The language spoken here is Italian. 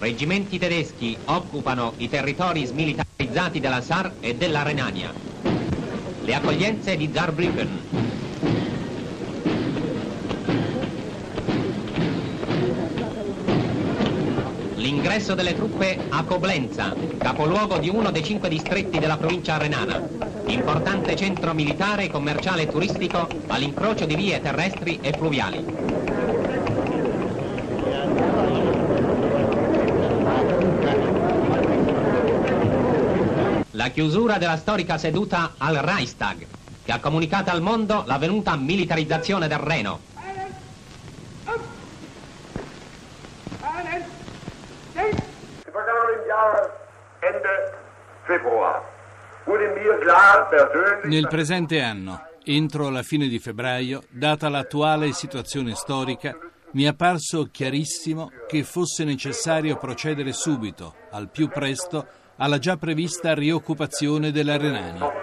Reggimenti tedeschi occupano i territori smilitarizzati della Saar e della Renania. Le accoglienze di Saarbrücken. L'ingresso delle truppe a Coblenza, capoluogo di uno dei cinque distretti della provincia renana. Importante centro militare, commerciale e turistico all'incrocio di vie terrestri e fluviali. La chiusura della storica seduta al Reichstag, che ha comunicato al mondo l'avvenuta militarizzazione del Reno. Nel presente anno, entro la fine di febbraio, data l'attuale situazione storica, mi è apparso chiarissimo che fosse necessario procedere subito, al più presto, alla già prevista rioccupazione della Renania.